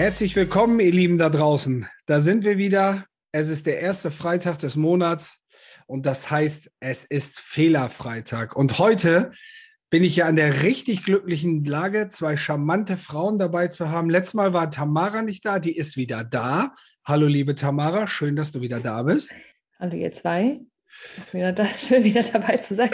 Herzlich willkommen, ihr Lieben da draußen. Da sind wir wieder. Es ist der erste Freitag des Monats und das heißt, es ist Fehlerfreitag. Und heute bin ich ja in der richtig glücklichen Lage, zwei charmante Frauen dabei zu haben. Letztes Mal war Tamara nicht da, die ist wieder da. Hallo, liebe Tamara, schön, dass du wieder da bist. Hallo, ihr zwei. Wieder da, schön, wieder dabei zu sein.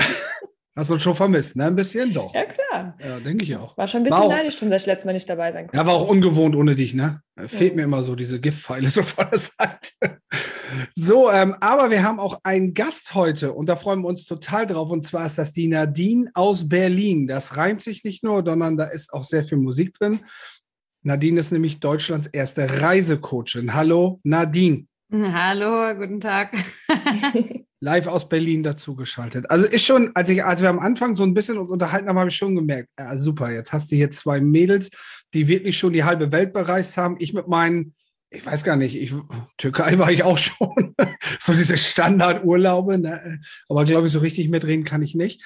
Hast du uns schon vermisst, ne? Ein bisschen doch. Ja, klar. Ja, denke ich auch. War schon ein bisschen neidisch, dass ich letztes Mal nicht dabei sein konnte. Ja, war auch ungewohnt ohne dich, ne? Ja. Fehlt mir immer so diese Giftpfeile so vor der Seite. So, ähm, aber wir haben auch einen Gast heute und da freuen wir uns total drauf. Und zwar ist das die Nadine aus Berlin. Das reimt sich nicht nur, sondern da ist auch sehr viel Musik drin. Nadine ist nämlich Deutschlands erste Reisecoachin. Hallo, Nadine. Hallo, guten Tag. live aus Berlin dazugeschaltet. Also ist schon, als ich, als wir am Anfang so ein bisschen uns unterhalten haben, habe ich schon gemerkt, ja, super, jetzt hast du hier zwei Mädels, die wirklich schon die halbe Welt bereist haben. Ich mit meinen, ich weiß gar nicht, ich, Türkei war ich auch schon. so diese Standardurlaube, ne? aber glaube ich, so richtig mitreden kann ich nicht.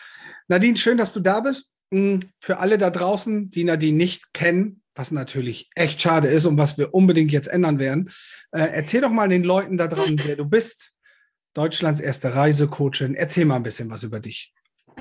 Nadine, schön, dass du da bist. Hm, für alle da draußen, die Nadine nicht kennen, was natürlich echt schade ist und was wir unbedingt jetzt ändern werden, äh, erzähl doch mal den Leuten da draußen, wer du bist, Deutschlands erste Reisecoachin. Erzähl mal ein bisschen was über dich.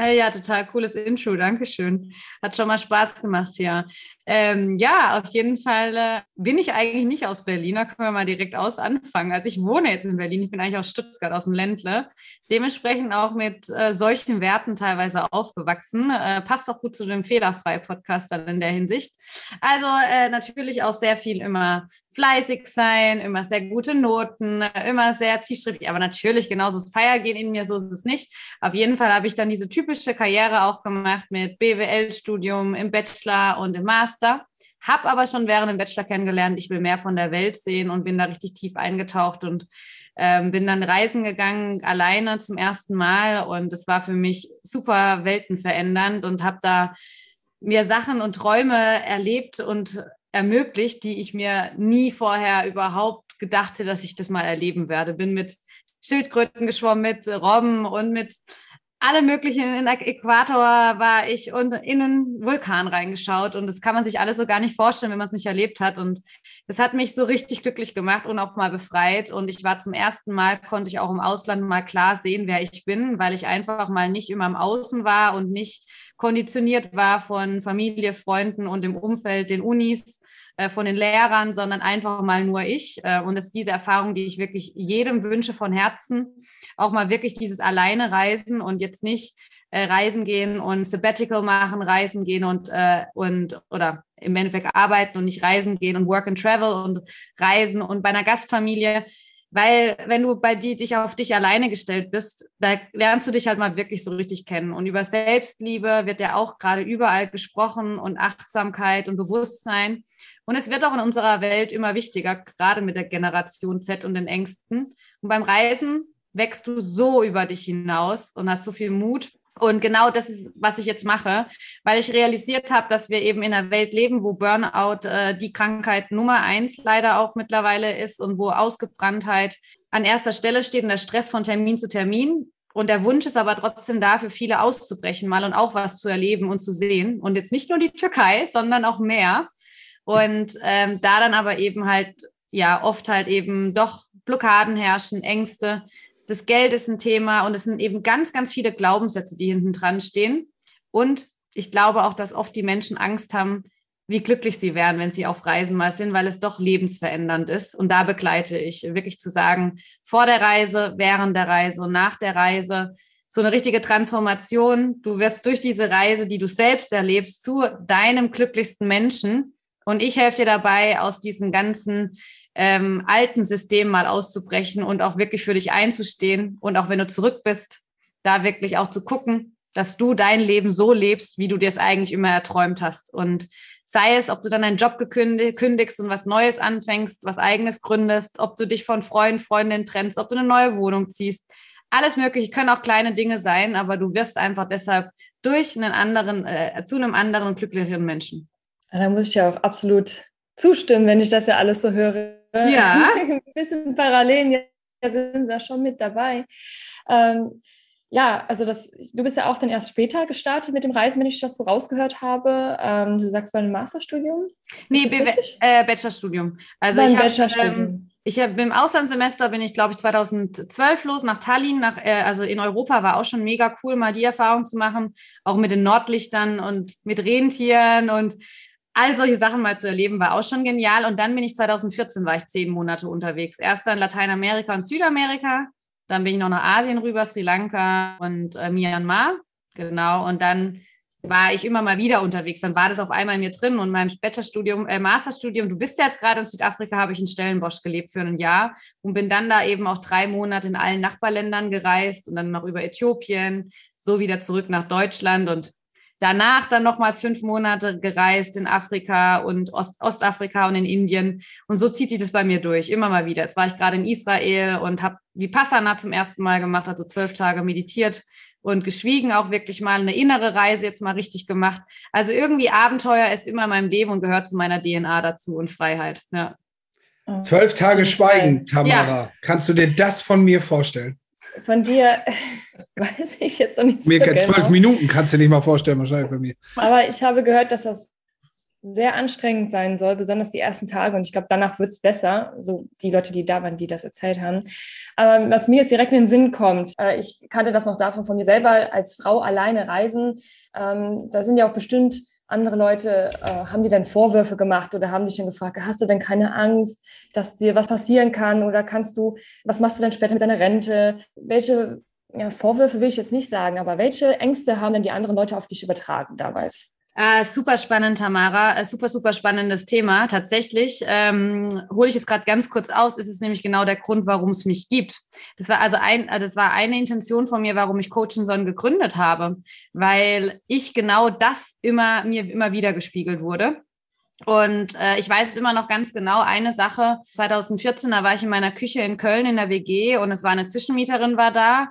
Ja, total cooles Intro, Dankeschön. Hat schon mal Spaß gemacht, ja. Ähm, ja, auf jeden Fall äh, bin ich eigentlich nicht aus Berlin, da können wir mal direkt aus anfangen. Also ich wohne jetzt in Berlin, ich bin eigentlich aus Stuttgart, aus dem Ländle. Dementsprechend auch mit äh, solchen Werten teilweise aufgewachsen. Äh, passt auch gut zu dem Fehlerfrei-Podcast dann in der Hinsicht. Also äh, natürlich auch sehr viel immer fleißig sein, immer sehr gute Noten, immer sehr zielstrebig, aber natürlich genauso das Feiergehen in mir, so ist es nicht. Auf jeden Fall habe ich dann diese typische Karriere auch gemacht mit BWL-Studium im Bachelor und im Master. Habe aber schon während dem Bachelor kennengelernt, ich will mehr von der Welt sehen und bin da richtig tief eingetaucht und ähm, bin dann reisen gegangen, alleine zum ersten Mal. Und es war für mich super weltenverändernd und habe da mir Sachen und Träume erlebt und ermöglicht, die ich mir nie vorher überhaupt gedacht hätte, dass ich das mal erleben werde. Bin mit Schildkröten geschwommen, mit Robben und mit alle möglichen. In Äquator war ich und in einen Vulkan reingeschaut. Und das kann man sich alles so gar nicht vorstellen, wenn man es nicht erlebt hat. Und das hat mich so richtig glücklich gemacht und auch mal befreit. Und ich war zum ersten Mal, konnte ich auch im Ausland mal klar sehen, wer ich bin, weil ich einfach mal nicht immer im Außen war und nicht konditioniert war von Familie, Freunden und dem Umfeld, den Unis, äh, von den Lehrern, sondern einfach mal nur ich. Äh, und es ist diese Erfahrung, die ich wirklich jedem wünsche von Herzen, auch mal wirklich dieses alleine reisen und jetzt nicht äh, reisen gehen und Sabbatical machen, reisen gehen und, und oder im Endeffekt arbeiten und nicht reisen gehen und Work and Travel und reisen und bei einer Gastfamilie weil wenn du bei die, dich auf dich alleine gestellt bist, da lernst du dich halt mal wirklich so richtig kennen. Und über Selbstliebe wird ja auch gerade überall gesprochen und Achtsamkeit und Bewusstsein. Und es wird auch in unserer Welt immer wichtiger, gerade mit der Generation Z und den Ängsten. Und beim Reisen wächst du so über dich hinaus und hast so viel Mut. Und genau das ist, was ich jetzt mache, weil ich realisiert habe, dass wir eben in einer Welt leben, wo Burnout äh, die Krankheit Nummer eins leider auch mittlerweile ist und wo Ausgebranntheit an erster Stelle steht und der Stress von Termin zu Termin. Und der Wunsch ist aber trotzdem da, für viele auszubrechen mal und auch was zu erleben und zu sehen. Und jetzt nicht nur die Türkei, sondern auch mehr. Und ähm, da dann aber eben halt, ja, oft halt eben doch Blockaden herrschen, Ängste. Das Geld ist ein Thema und es sind eben ganz, ganz viele Glaubenssätze, die hinten dran stehen. Und ich glaube auch, dass oft die Menschen Angst haben, wie glücklich sie wären, wenn sie auf Reisen mal sind, weil es doch lebensverändernd ist. Und da begleite ich wirklich zu sagen, vor der Reise, während der Reise und nach der Reise, so eine richtige Transformation. Du wirst durch diese Reise, die du selbst erlebst, zu deinem glücklichsten Menschen. Und ich helfe dir dabei, aus diesem ganzen ähm, alten System mal auszubrechen und auch wirklich für dich einzustehen. Und auch wenn du zurück bist, da wirklich auch zu gucken, dass du dein Leben so lebst, wie du dir es eigentlich immer erträumt hast. Und sei es, ob du dann einen Job kündigst und was Neues anfängst, was eigenes gründest, ob du dich von Freunden, Freundinnen trennst, ob du eine neue Wohnung ziehst. Alles Mögliche können auch kleine Dinge sein, aber du wirst einfach deshalb durch einen anderen, äh, zu einem anderen, glücklicheren Menschen. Ja, da muss ich ja auch absolut zustimmen, wenn ich das ja alles so höre. Ja. Ein bisschen Parallelen sind da schon mit dabei. Ähm, Ja, also das, du bist ja auch dann erst später gestartet mit dem Reisen, wenn ich das so rausgehört habe. Ähm, du sagst bei einem Masterstudium? Nee, äh, Bachelorstudium. Also ich habe ähm, ich habe im Auslandssemester bin ich, glaube ich, 2012 los nach Tallinn, nach, äh, also in Europa war auch schon mega cool, mal die Erfahrung zu machen, auch mit den Nordlichtern und mit Rentieren und all solche Sachen mal zu erleben, war auch schon genial. Und dann bin ich 2014, war ich zehn Monate unterwegs. Erst in Lateinamerika und Südamerika, dann bin ich noch nach Asien rüber, Sri Lanka und äh, Myanmar. Genau. Und dann war ich immer mal wieder unterwegs. Dann war das auf einmal in mir drin und meinem Bachelorstudium, äh, Masterstudium, du bist ja jetzt gerade in Südafrika, habe ich in Stellenbosch gelebt für ein Jahr und bin dann da eben auch drei Monate in allen Nachbarländern gereist und dann noch über Äthiopien, so wieder zurück nach Deutschland und danach dann nochmals fünf Monate gereist in Afrika und Ost Ostafrika und in Indien. Und so zieht sich das bei mir durch, immer mal wieder. Jetzt war ich gerade in Israel und habe Vipassana zum ersten Mal gemacht, also zwölf Tage meditiert und geschwiegen, auch wirklich mal eine innere Reise jetzt mal richtig gemacht. Also irgendwie Abenteuer ist immer in meinem Leben und gehört zu meiner DNA dazu und Freiheit. Ja. Zwölf Tage Schweigen, Tamara. Ja. Kannst du dir das von mir vorstellen? Von dir weiß ich jetzt noch nicht mir so genau. Zwölf Minuten kannst du dir nicht mal vorstellen, wahrscheinlich bei mir. Aber ich habe gehört, dass das sehr anstrengend sein soll, besonders die ersten Tage. Und ich glaube, danach wird es besser, so die Leute, die da waren, die das erzählt haben. Aber was mir jetzt direkt in den Sinn kommt, äh, ich kannte das noch davon von mir selber als Frau alleine reisen. Ähm, da sind ja auch bestimmt andere Leute, äh, haben die dann Vorwürfe gemacht oder haben dich dann gefragt, hast du denn keine Angst, dass dir was passieren kann oder kannst du, was machst du denn später mit deiner Rente? Welche ja, Vorwürfe will ich jetzt nicht sagen, aber welche Ängste haben denn die anderen Leute auf dich übertragen damals? Äh, super spannend, Tamara. Äh, super, super spannendes Thema. Tatsächlich ähm, hole ich es gerade ganz kurz aus. Ist es nämlich genau der Grund, warum es mich gibt. Das war also ein, äh, das war eine Intention von mir, warum ich Coaching Son gegründet habe, weil ich genau das immer mir immer wieder gespiegelt wurde. Und äh, ich weiß es immer noch ganz genau. Eine Sache, 2014, da war ich in meiner Küche in Köln in der WG und es war eine Zwischenmieterin war da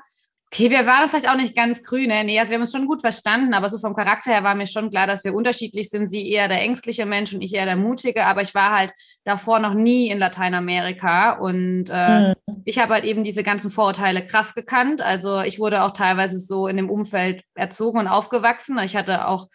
Okay, wir waren vielleicht auch nicht ganz grüne. Nee, also wir haben uns schon gut verstanden, aber so vom Charakter her war mir schon klar, dass wir unterschiedlich sind. Sie eher der ängstliche Mensch und ich eher der mutige, aber ich war halt davor noch nie in Lateinamerika und äh, mhm. ich habe halt eben diese ganzen Vorurteile krass gekannt. Also ich wurde auch teilweise so in dem Umfeld erzogen und aufgewachsen. Ich hatte auch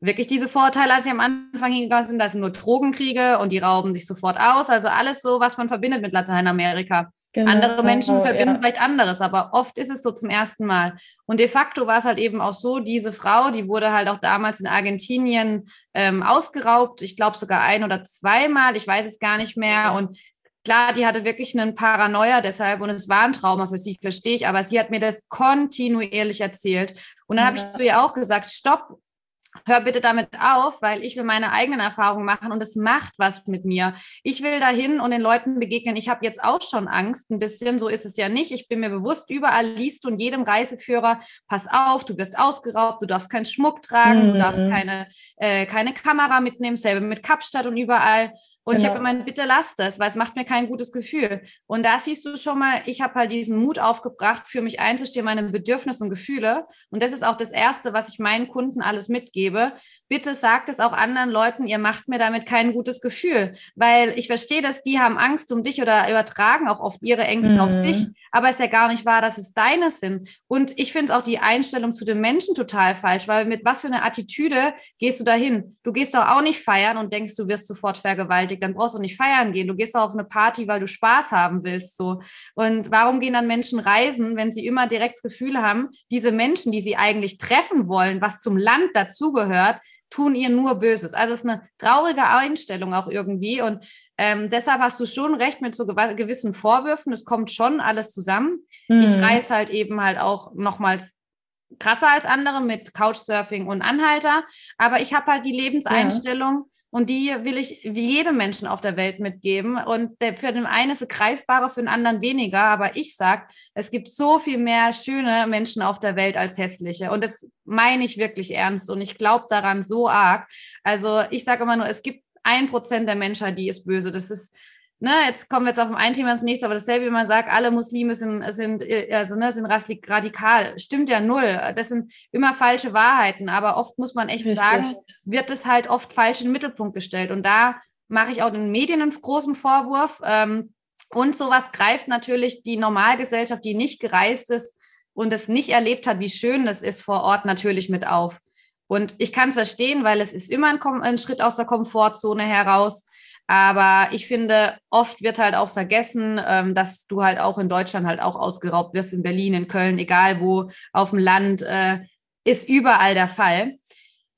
wirklich diese Vorteile, als ich am Anfang hingegangen bin, das sind nur Drogenkriege und die rauben sich sofort aus. Also alles so, was man verbindet mit Lateinamerika. Genau, Andere Menschen verbinden ja. vielleicht anderes, aber oft ist es so zum ersten Mal. Und de facto war es halt eben auch so, diese Frau, die wurde halt auch damals in Argentinien ähm, ausgeraubt. Ich glaube sogar ein oder zweimal, ich weiß es gar nicht mehr. Und Klar, die hatte wirklich einen Paranoia deshalb und es war ein Trauma für sie, verstehe ich, aber sie hat mir das kontinuierlich erzählt. Und dann ja. habe ich zu ihr auch gesagt, stopp, hör bitte damit auf, weil ich will meine eigenen Erfahrungen machen und es macht was mit mir. Ich will dahin und den Leuten begegnen. Ich habe jetzt auch schon Angst ein bisschen, so ist es ja nicht. Ich bin mir bewusst, überall liest du in jedem Reiseführer, pass auf, du wirst ausgeraubt, du darfst keinen Schmuck tragen, mhm. du darfst mhm. keine, äh, keine Kamera mitnehmen, selber mit Kapstadt und überall. Und genau. ich habe gemeint, bitte lass das, weil es macht mir kein gutes Gefühl. Und da siehst du schon mal, ich habe halt diesen Mut aufgebracht, für mich einzustehen, meine Bedürfnisse und Gefühle. Und das ist auch das Erste, was ich meinen Kunden alles mitgebe. Bitte sagt es auch anderen Leuten, ihr macht mir damit kein gutes Gefühl. Weil ich verstehe, dass die haben Angst um dich oder übertragen auch oft ihre Ängste mhm. auf dich. Aber es ist ja gar nicht wahr, dass es deine sind. Und ich finde auch die Einstellung zu den Menschen total falsch, weil mit was für einer Attitüde gehst du dahin? Du gehst doch auch nicht feiern und denkst, du wirst sofort vergewaltigt vergewaltigt, dann brauchst du nicht feiern gehen. Du gehst auf eine Party, weil du Spaß haben willst. So. Und warum gehen dann Menschen reisen, wenn sie immer direkt das Gefühl haben, diese Menschen, die sie eigentlich treffen wollen, was zum Land dazugehört, tun ihr nur Böses. Also es ist eine traurige Einstellung auch irgendwie. Und ähm, deshalb hast du schon recht mit so gewissen Vorwürfen. Es kommt schon alles zusammen. Mhm. Ich reise halt eben halt auch nochmals krasser als andere mit Couchsurfing und Anhalter. Aber ich habe halt die Lebenseinstellung, ja. Und die will ich wie jedem Menschen auf der Welt mitgeben. Und für den einen ist es greifbarer, für den anderen weniger. Aber ich sage, es gibt so viel mehr schöne Menschen auf der Welt als hässliche. Und das meine ich wirklich ernst. Und ich glaube daran so arg. Also ich sage immer nur, es gibt ein Prozent der Menschheit, die ist böse. Das ist ne, jetzt kommen wir jetzt auf ein Thema ins nächste, aber dasselbe, wie man sagt, alle Muslime sind, sind, äh, also, ne, sind radikal. Stimmt ja null. Das sind immer falsche Wahrheiten, aber oft muss man echt Richtig. sagen, wird es halt oft falsch in den Mittelpunkt gestellt. Und da mache ich auch den Medien einen großen Vorwurf. Ähm, und sowas greift natürlich die Normalgesellschaft, die nicht gereist ist, und es nicht erlebt hat, wie schön es ist vor Ort, natürlich mit auf. Und ich kann es verstehen, weil es ist immer ein, ein Schritt aus der Komfortzone heraus. Aber ich finde, oft wird halt auch vergessen, ähm, dass du halt auch in Deutschland halt auch ausgeraubt wirst, in Berlin, in Köln, egal wo, auf dem Land, äh, ist überall der Fall.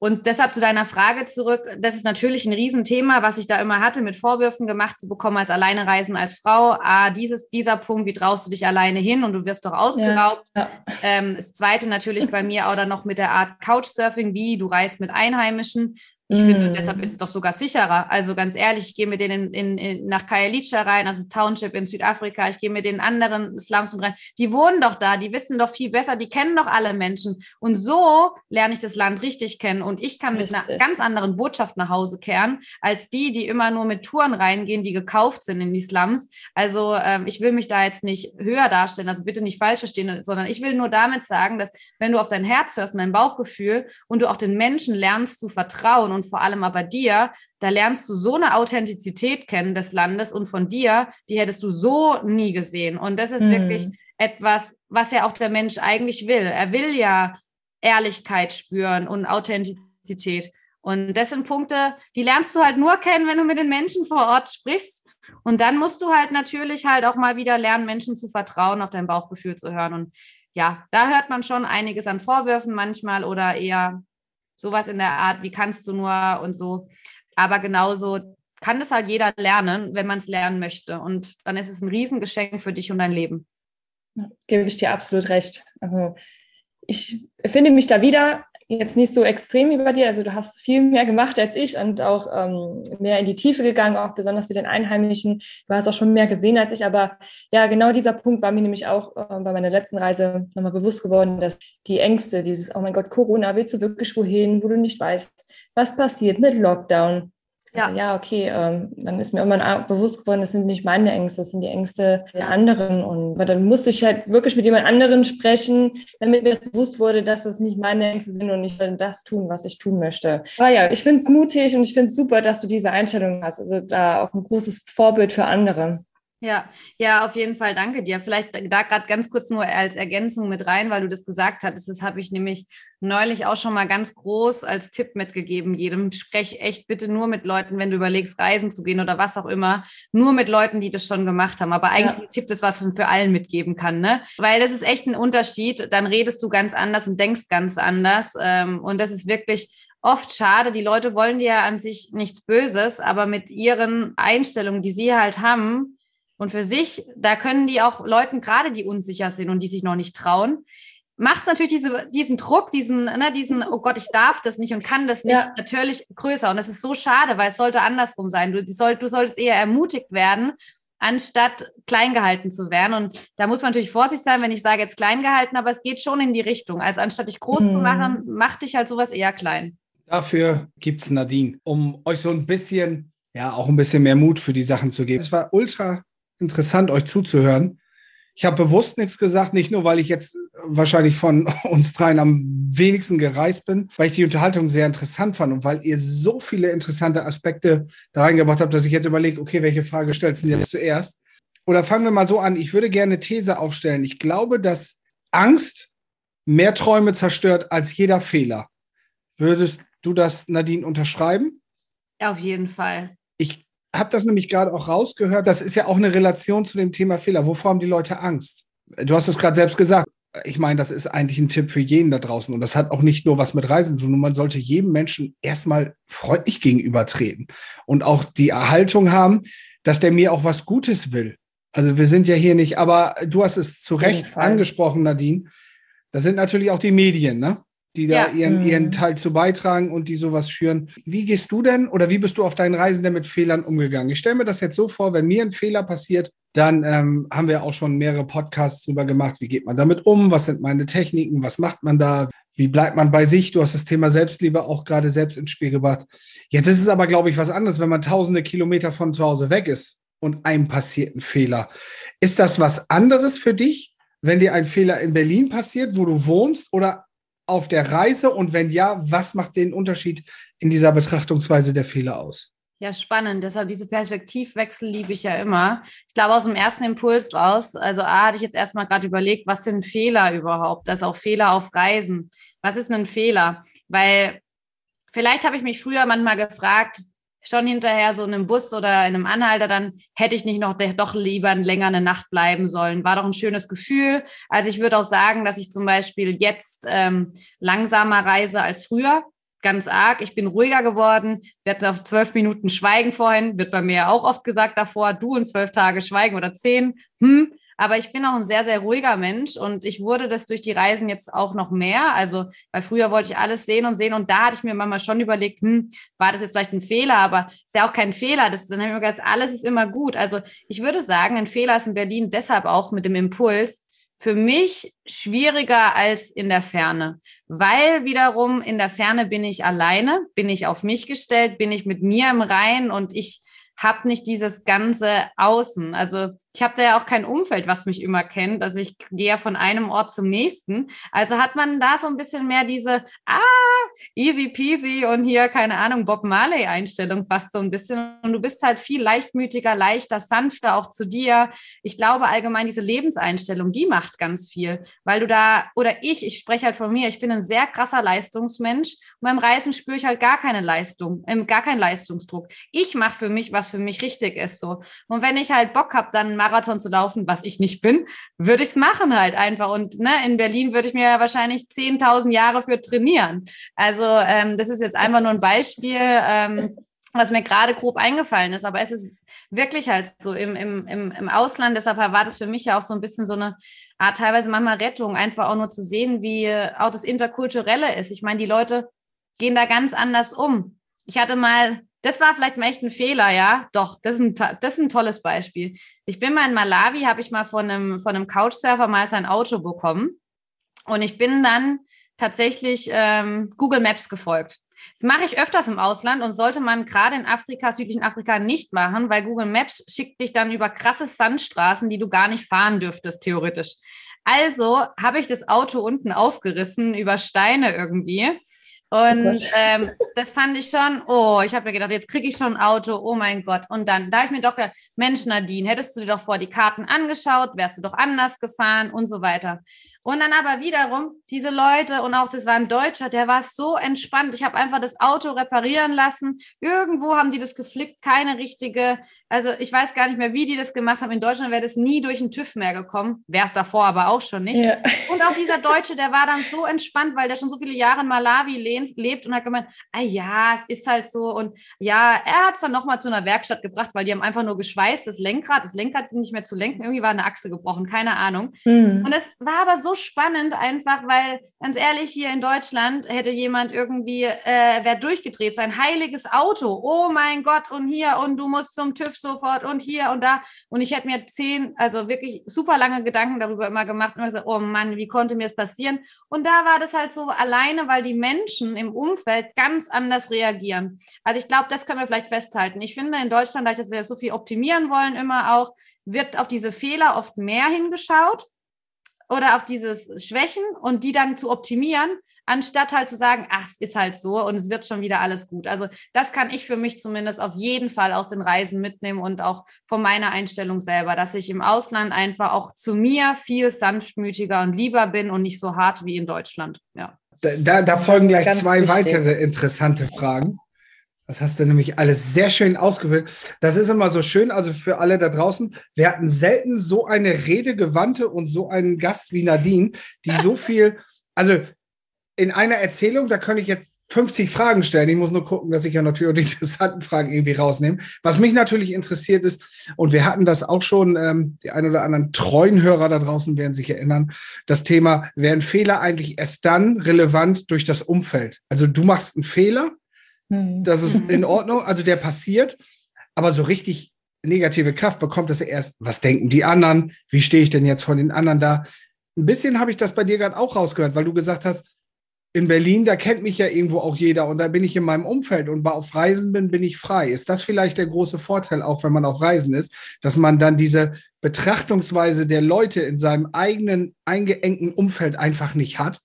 Und deshalb zu deiner Frage zurück, das ist natürlich ein Riesenthema, was ich da immer hatte, mit Vorwürfen gemacht zu bekommen als Alleinereisen als Frau. Ah, dieses, dieser Punkt, wie traust du dich alleine hin und du wirst doch ausgeraubt. Ja, ja. Ähm, das zweite natürlich bei mir auch dann noch mit der Art Couchsurfing, wie du reist mit Einheimischen. Ich mm. finde, deshalb ist es doch sogar sicherer. Also ganz ehrlich, ich gehe mit denen in, in, in, nach Kayalicha rein, das ist Township in Südafrika. Ich gehe mit den anderen Slums rein. Die wohnen doch da, die wissen doch viel besser, die kennen doch alle Menschen. Und so lerne ich das Land richtig kennen. Und ich kann richtig. mit einer ganz anderen Botschaft nach Hause kehren, als die, die immer nur mit Touren reingehen, die gekauft sind in die Slums. Also ähm, ich will mich da jetzt nicht höher darstellen, also bitte nicht falsch verstehen, sondern ich will nur damit sagen, dass wenn du auf dein Herz hörst und dein Bauchgefühl und du auch den Menschen lernst zu vertrauen und vor allem aber dir, da lernst du so eine Authentizität kennen des Landes und von dir, die hättest du so nie gesehen. Und das ist mhm. wirklich etwas, was ja auch der Mensch eigentlich will. Er will ja Ehrlichkeit spüren und Authentizität. Und das sind Punkte, die lernst du halt nur kennen, wenn du mit den Menschen vor Ort sprichst. Und dann musst du halt natürlich halt auch mal wieder lernen, Menschen zu vertrauen, auf dein Bauchgefühl zu hören. Und ja, da hört man schon einiges an Vorwürfen manchmal oder eher sowas in der Art, wie kannst du nur und so. Aber genauso kann das halt jeder lernen, wenn man es lernen möchte. Und dann ist es ein Riesengeschenk für dich und dein Leben. Gebe ich dir absolut recht. Also ich finde mich da wieder jetzt nicht so extrem bei dir. Also du hast viel mehr gemacht als ich und auch ähm, mehr in die Tiefe gegangen, auch besonders mit den Einheimischen. Du hast auch schon mehr gesehen als ich. Aber ja, genau dieser Punkt war mir nämlich auch äh, bei meiner letzten Reise nochmal bewusst geworden, dass die Ängste, dieses, oh mein Gott, Corona, willst du wirklich wohin, wo du nicht weißt, was passiert mit Lockdown? Ja, also, ja okay, ähm, dann ist mir irgendwann bewusst geworden, das sind nicht meine Ängste, das sind die Ängste der anderen. Und dann musste ich halt wirklich mit jemand anderen sprechen, damit mir das bewusst wurde, dass das nicht meine Ängste sind und ich dann das tun, was ich tun möchte. Aber ja, ich finde es mutig und ich finde es super, dass du diese Einstellung hast. Also da auch ein großes Vorbild für andere. Ja, ja, auf jeden Fall danke dir. Vielleicht da gerade ganz kurz nur als Ergänzung mit rein, weil du das gesagt hattest. Das habe ich nämlich neulich auch schon mal ganz groß als Tipp mitgegeben. Jedem sprech echt bitte nur mit Leuten, wenn du überlegst, reisen zu gehen oder was auch immer, nur mit Leuten, die das schon gemacht haben. Aber eigentlich ja. ein Tipp, das was man für allen mitgeben kann, ne? Weil das ist echt ein Unterschied. Dann redest du ganz anders und denkst ganz anders. Ähm, und das ist wirklich oft schade. Die Leute wollen dir ja an sich nichts Böses, aber mit ihren Einstellungen, die sie halt haben, und für sich, da können die auch Leuten, gerade die unsicher sind und die sich noch nicht trauen, macht es natürlich diese, diesen Druck, diesen, ne, diesen, oh Gott, ich darf das nicht und kann das nicht, ja. natürlich größer. Und das ist so schade, weil es sollte andersrum sein. Du, soll, du solltest eher ermutigt werden, anstatt klein gehalten zu werden. Und da muss man natürlich vorsichtig sein, wenn ich sage jetzt klein gehalten, aber es geht schon in die Richtung. Also anstatt dich groß mhm. zu machen, mach dich halt sowas eher klein. Dafür gibt es Nadine, um euch so ein bisschen, ja, auch ein bisschen mehr Mut für die Sachen zu geben. Es war ultra interessant, euch zuzuhören. Ich habe bewusst nichts gesagt, nicht nur, weil ich jetzt wahrscheinlich von uns dreien am wenigsten gereist bin, weil ich die Unterhaltung sehr interessant fand und weil ihr so viele interessante Aspekte da reingebracht habt, dass ich jetzt überlege, okay, welche Frage stellst du jetzt zuerst? Oder fangen wir mal so an. Ich würde gerne eine These aufstellen. Ich glaube, dass Angst mehr Träume zerstört als jeder Fehler. Würdest du das, Nadine, unterschreiben? Auf jeden Fall. Ich habe das nämlich gerade auch rausgehört. Das ist ja auch eine Relation zu dem Thema Fehler. Wovor haben die Leute Angst? Du hast es gerade selbst gesagt. Ich meine, das ist eigentlich ein Tipp für jeden da draußen. Und das hat auch nicht nur was mit Reisen zu tun. Man sollte jedem Menschen erstmal freundlich gegenübertreten und auch die Erhaltung haben, dass der mir auch was Gutes will. Also wir sind ja hier nicht, aber du hast es zu Recht angesprochen, Nadine. Das sind natürlich auch die Medien, ne? Die da ja. ihren, ihren mhm. Teil zu beitragen und die sowas schüren. Wie gehst du denn oder wie bist du auf deinen Reisen denn mit Fehlern umgegangen? Ich stelle mir das jetzt so vor, wenn mir ein Fehler passiert, dann ähm, haben wir auch schon mehrere Podcasts drüber gemacht. Wie geht man damit um? Was sind meine Techniken? Was macht man da? Wie bleibt man bei sich? Du hast das Thema Selbstliebe auch gerade selbst ins Spiel gebracht. Jetzt ist es aber, glaube ich, was anderes, wenn man tausende Kilometer von zu Hause weg ist und einem passiert ein Fehler. Ist das was anderes für dich, wenn dir ein Fehler in Berlin passiert, wo du wohnst, oder auf der Reise? Und wenn ja, was macht den Unterschied in dieser Betrachtungsweise der Fehler aus? Ja, spannend. Deshalb diese Perspektivwechsel liebe ich ja immer. Ich glaube, aus dem ersten Impuls raus, also A, hatte ich jetzt erstmal gerade überlegt, was sind Fehler überhaupt? Also auch Fehler auf Reisen. Was ist ein Fehler? Weil vielleicht habe ich mich früher manchmal gefragt, schon hinterher so in einem Bus oder in einem Anhalter, dann hätte ich nicht noch doch lieber länger eine Nacht bleiben sollen. War doch ein schönes Gefühl. Also ich würde auch sagen, dass ich zum Beispiel jetzt ähm, langsamer reise als früher ganz arg. Ich bin ruhiger geworden. Wir hatten auf zwölf Minuten Schweigen vorhin, wird bei mir auch oft gesagt davor, du in zwölf Tage Schweigen oder zehn. Hm. Aber ich bin auch ein sehr, sehr ruhiger Mensch und ich wurde das durch die Reisen jetzt auch noch mehr. Also, weil früher wollte ich alles sehen und sehen und da hatte ich mir manchmal schon überlegt, hm, war das jetzt vielleicht ein Fehler, aber ist ja auch kein Fehler. Das, dann habe ich mir gesagt, alles ist immer gut. Also, ich würde sagen, ein Fehler ist in Berlin deshalb auch mit dem Impuls, für mich schwieriger als in der Ferne, weil wiederum in der Ferne bin ich alleine, bin ich auf mich gestellt, bin ich mit mir im Rein und ich habe nicht dieses ganze Außen. Also ich habe da ja auch kein Umfeld, was mich immer kennt. Also ich gehe ja von einem Ort zum nächsten. Also hat man da so ein bisschen mehr diese, ah, easy peasy und hier, keine Ahnung, Bob Marley-Einstellung fast so ein bisschen. Und du bist halt viel leichtmütiger, leichter, sanfter auch zu dir. Ich glaube allgemein, diese Lebenseinstellung, die macht ganz viel, weil du da, oder ich, ich spreche halt von mir, ich bin ein sehr krasser Leistungsmensch. Und beim Reisen spüre ich halt gar keine Leistung, ähm, gar keinen Leistungsdruck. Ich mache für mich, was für mich richtig ist so. Und wenn ich halt Bock habe, dann Marathon zu laufen, was ich nicht bin, würde ich es machen halt einfach. Und ne, in Berlin würde ich mir wahrscheinlich 10.000 Jahre für trainieren. Also ähm, das ist jetzt einfach nur ein Beispiel. Ähm, was mir gerade grob eingefallen ist, aber es ist wirklich halt so im, im, im, im Ausland, deshalb war das für mich ja auch so ein bisschen so eine Art, teilweise manchmal Rettung, einfach auch nur zu sehen, wie auch das Interkulturelle ist. Ich meine, die Leute gehen da ganz anders um. Ich hatte mal das war vielleicht mal echt ein Fehler, ja. Doch, das ist ein, das ist ein tolles Beispiel. Ich bin mal in Malawi, habe ich mal von einem, von einem Couchsurfer mal sein Auto bekommen. Und ich bin dann tatsächlich ähm, Google Maps gefolgt. Das mache ich öfters im Ausland und sollte man gerade in Afrika, südlichen Afrika nicht machen, weil Google Maps schickt dich dann über krasse Sandstraßen, die du gar nicht fahren dürftest, theoretisch. Also habe ich das Auto unten aufgerissen über Steine irgendwie und oh ähm, das fand ich schon, oh, ich habe mir gedacht, jetzt kriege ich schon ein Auto, oh mein Gott. Und dann, da ich mir doch gedacht, Mensch, Nadine, hättest du dir doch vor die Karten angeschaut, wärst du doch anders gefahren und so weiter. Und dann aber wiederum diese Leute und auch, das war ein Deutscher, der war so entspannt. Ich habe einfach das Auto reparieren lassen. Irgendwo haben die das geflickt, keine richtige, also ich weiß gar nicht mehr, wie die das gemacht haben. In Deutschland wäre das nie durch den TÜV mehr gekommen. Wäre es davor aber auch schon nicht. Ja. Und auch dieser Deutsche, der war dann so entspannt, weil der schon so viele Jahre in Malawi lebt und hat gemeint, ah ja, es ist halt so. Und ja, er hat es dann nochmal zu einer Werkstatt gebracht, weil die haben einfach nur geschweißt, das Lenkrad, das Lenkrad ging nicht mehr zu lenken. Irgendwie war eine Achse gebrochen, keine Ahnung. Mhm. Und es war aber so spannend einfach, weil ganz ehrlich, hier in Deutschland hätte jemand irgendwie, äh, wäre durchgedreht, sein heiliges Auto. Oh mein Gott, und hier und du musst zum TÜV sofort und hier und da. Und ich hätte mir zehn, also wirklich super lange Gedanken darüber immer gemacht und gesagt, oh Mann, wie konnte mir das passieren? Und da war das halt so alleine, weil die Menschen im Umfeld ganz anders reagieren. Also ich glaube, das können wir vielleicht festhalten. Ich finde in Deutschland, dass wir so viel optimieren wollen, immer auch, wird auf diese Fehler oft mehr hingeschaut oder auf dieses Schwächen und die dann zu optimieren, anstatt halt zu sagen, ach, es ist halt so und es wird schon wieder alles gut. Also das kann ich für mich zumindest auf jeden Fall aus den Reisen mitnehmen und auch von meiner Einstellung selber, dass ich im Ausland einfach auch zu mir viel sanftmütiger und lieber bin und nicht so hart wie in Deutschland. Ja. Da, da folgen gleich zwei wichtig. weitere interessante Fragen. Das hast du nämlich alles sehr schön ausgewählt. Das ist immer so schön, also für alle da draußen. Wir hatten selten so eine redegewandte und so einen Gast wie Nadine, die so viel, also in einer Erzählung, da könnte ich jetzt 50 Fragen stellen. Ich muss nur gucken, dass ich ja natürlich auch die interessanten Fragen irgendwie rausnehme. Was mich natürlich interessiert ist, und wir hatten das auch schon, ähm, die ein oder anderen treuen Hörer da draußen werden sich erinnern, das Thema, werden Fehler eigentlich erst dann relevant durch das Umfeld? Also du machst einen Fehler, hm. Das ist in Ordnung, also der passiert, aber so richtig negative Kraft bekommt es erst, was denken die anderen, wie stehe ich denn jetzt von den anderen da? Ein bisschen habe ich das bei dir gerade auch rausgehört, weil du gesagt hast, in Berlin, da kennt mich ja irgendwo auch jeder und da bin ich in meinem Umfeld und auf Reisen bin, bin ich frei. Ist das vielleicht der große Vorteil, auch wenn man auf Reisen ist, dass man dann diese Betrachtungsweise der Leute in seinem eigenen eingeengten Umfeld einfach nicht hat?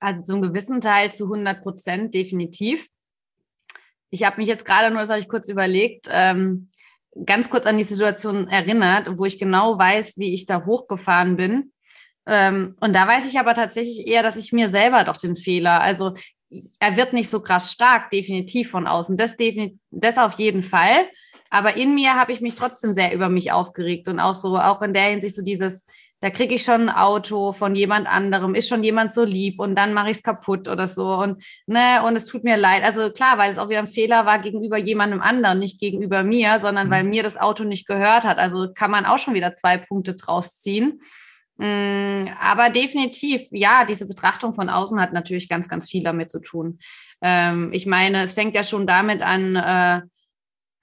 Also zum gewissen Teil zu 100 Prozent definitiv. Ich habe mich jetzt gerade nur, das habe ich kurz überlegt, ähm, ganz kurz an die Situation erinnert, wo ich genau weiß, wie ich da hochgefahren bin. Ähm, und da weiß ich aber tatsächlich eher, dass ich mir selber doch den Fehler, also er wird nicht so krass stark, definitiv von außen. Das, das auf jeden Fall. Aber in mir habe ich mich trotzdem sehr über mich aufgeregt und auch so, auch in der Hinsicht so dieses, da kriege ich schon ein Auto von jemand anderem, ist schon jemand so lieb und dann mache ich es kaputt oder so und ne und es tut mir leid. Also klar, weil es auch wieder ein Fehler war gegenüber jemandem anderen, nicht gegenüber mir, sondern mhm. weil mir das Auto nicht gehört hat. Also kann man auch schon wieder zwei Punkte draus ziehen. Mm, aber definitiv, ja, diese Betrachtung von außen hat natürlich ganz, ganz viel damit zu tun. Ähm, ich meine, es fängt ja schon damit an, äh,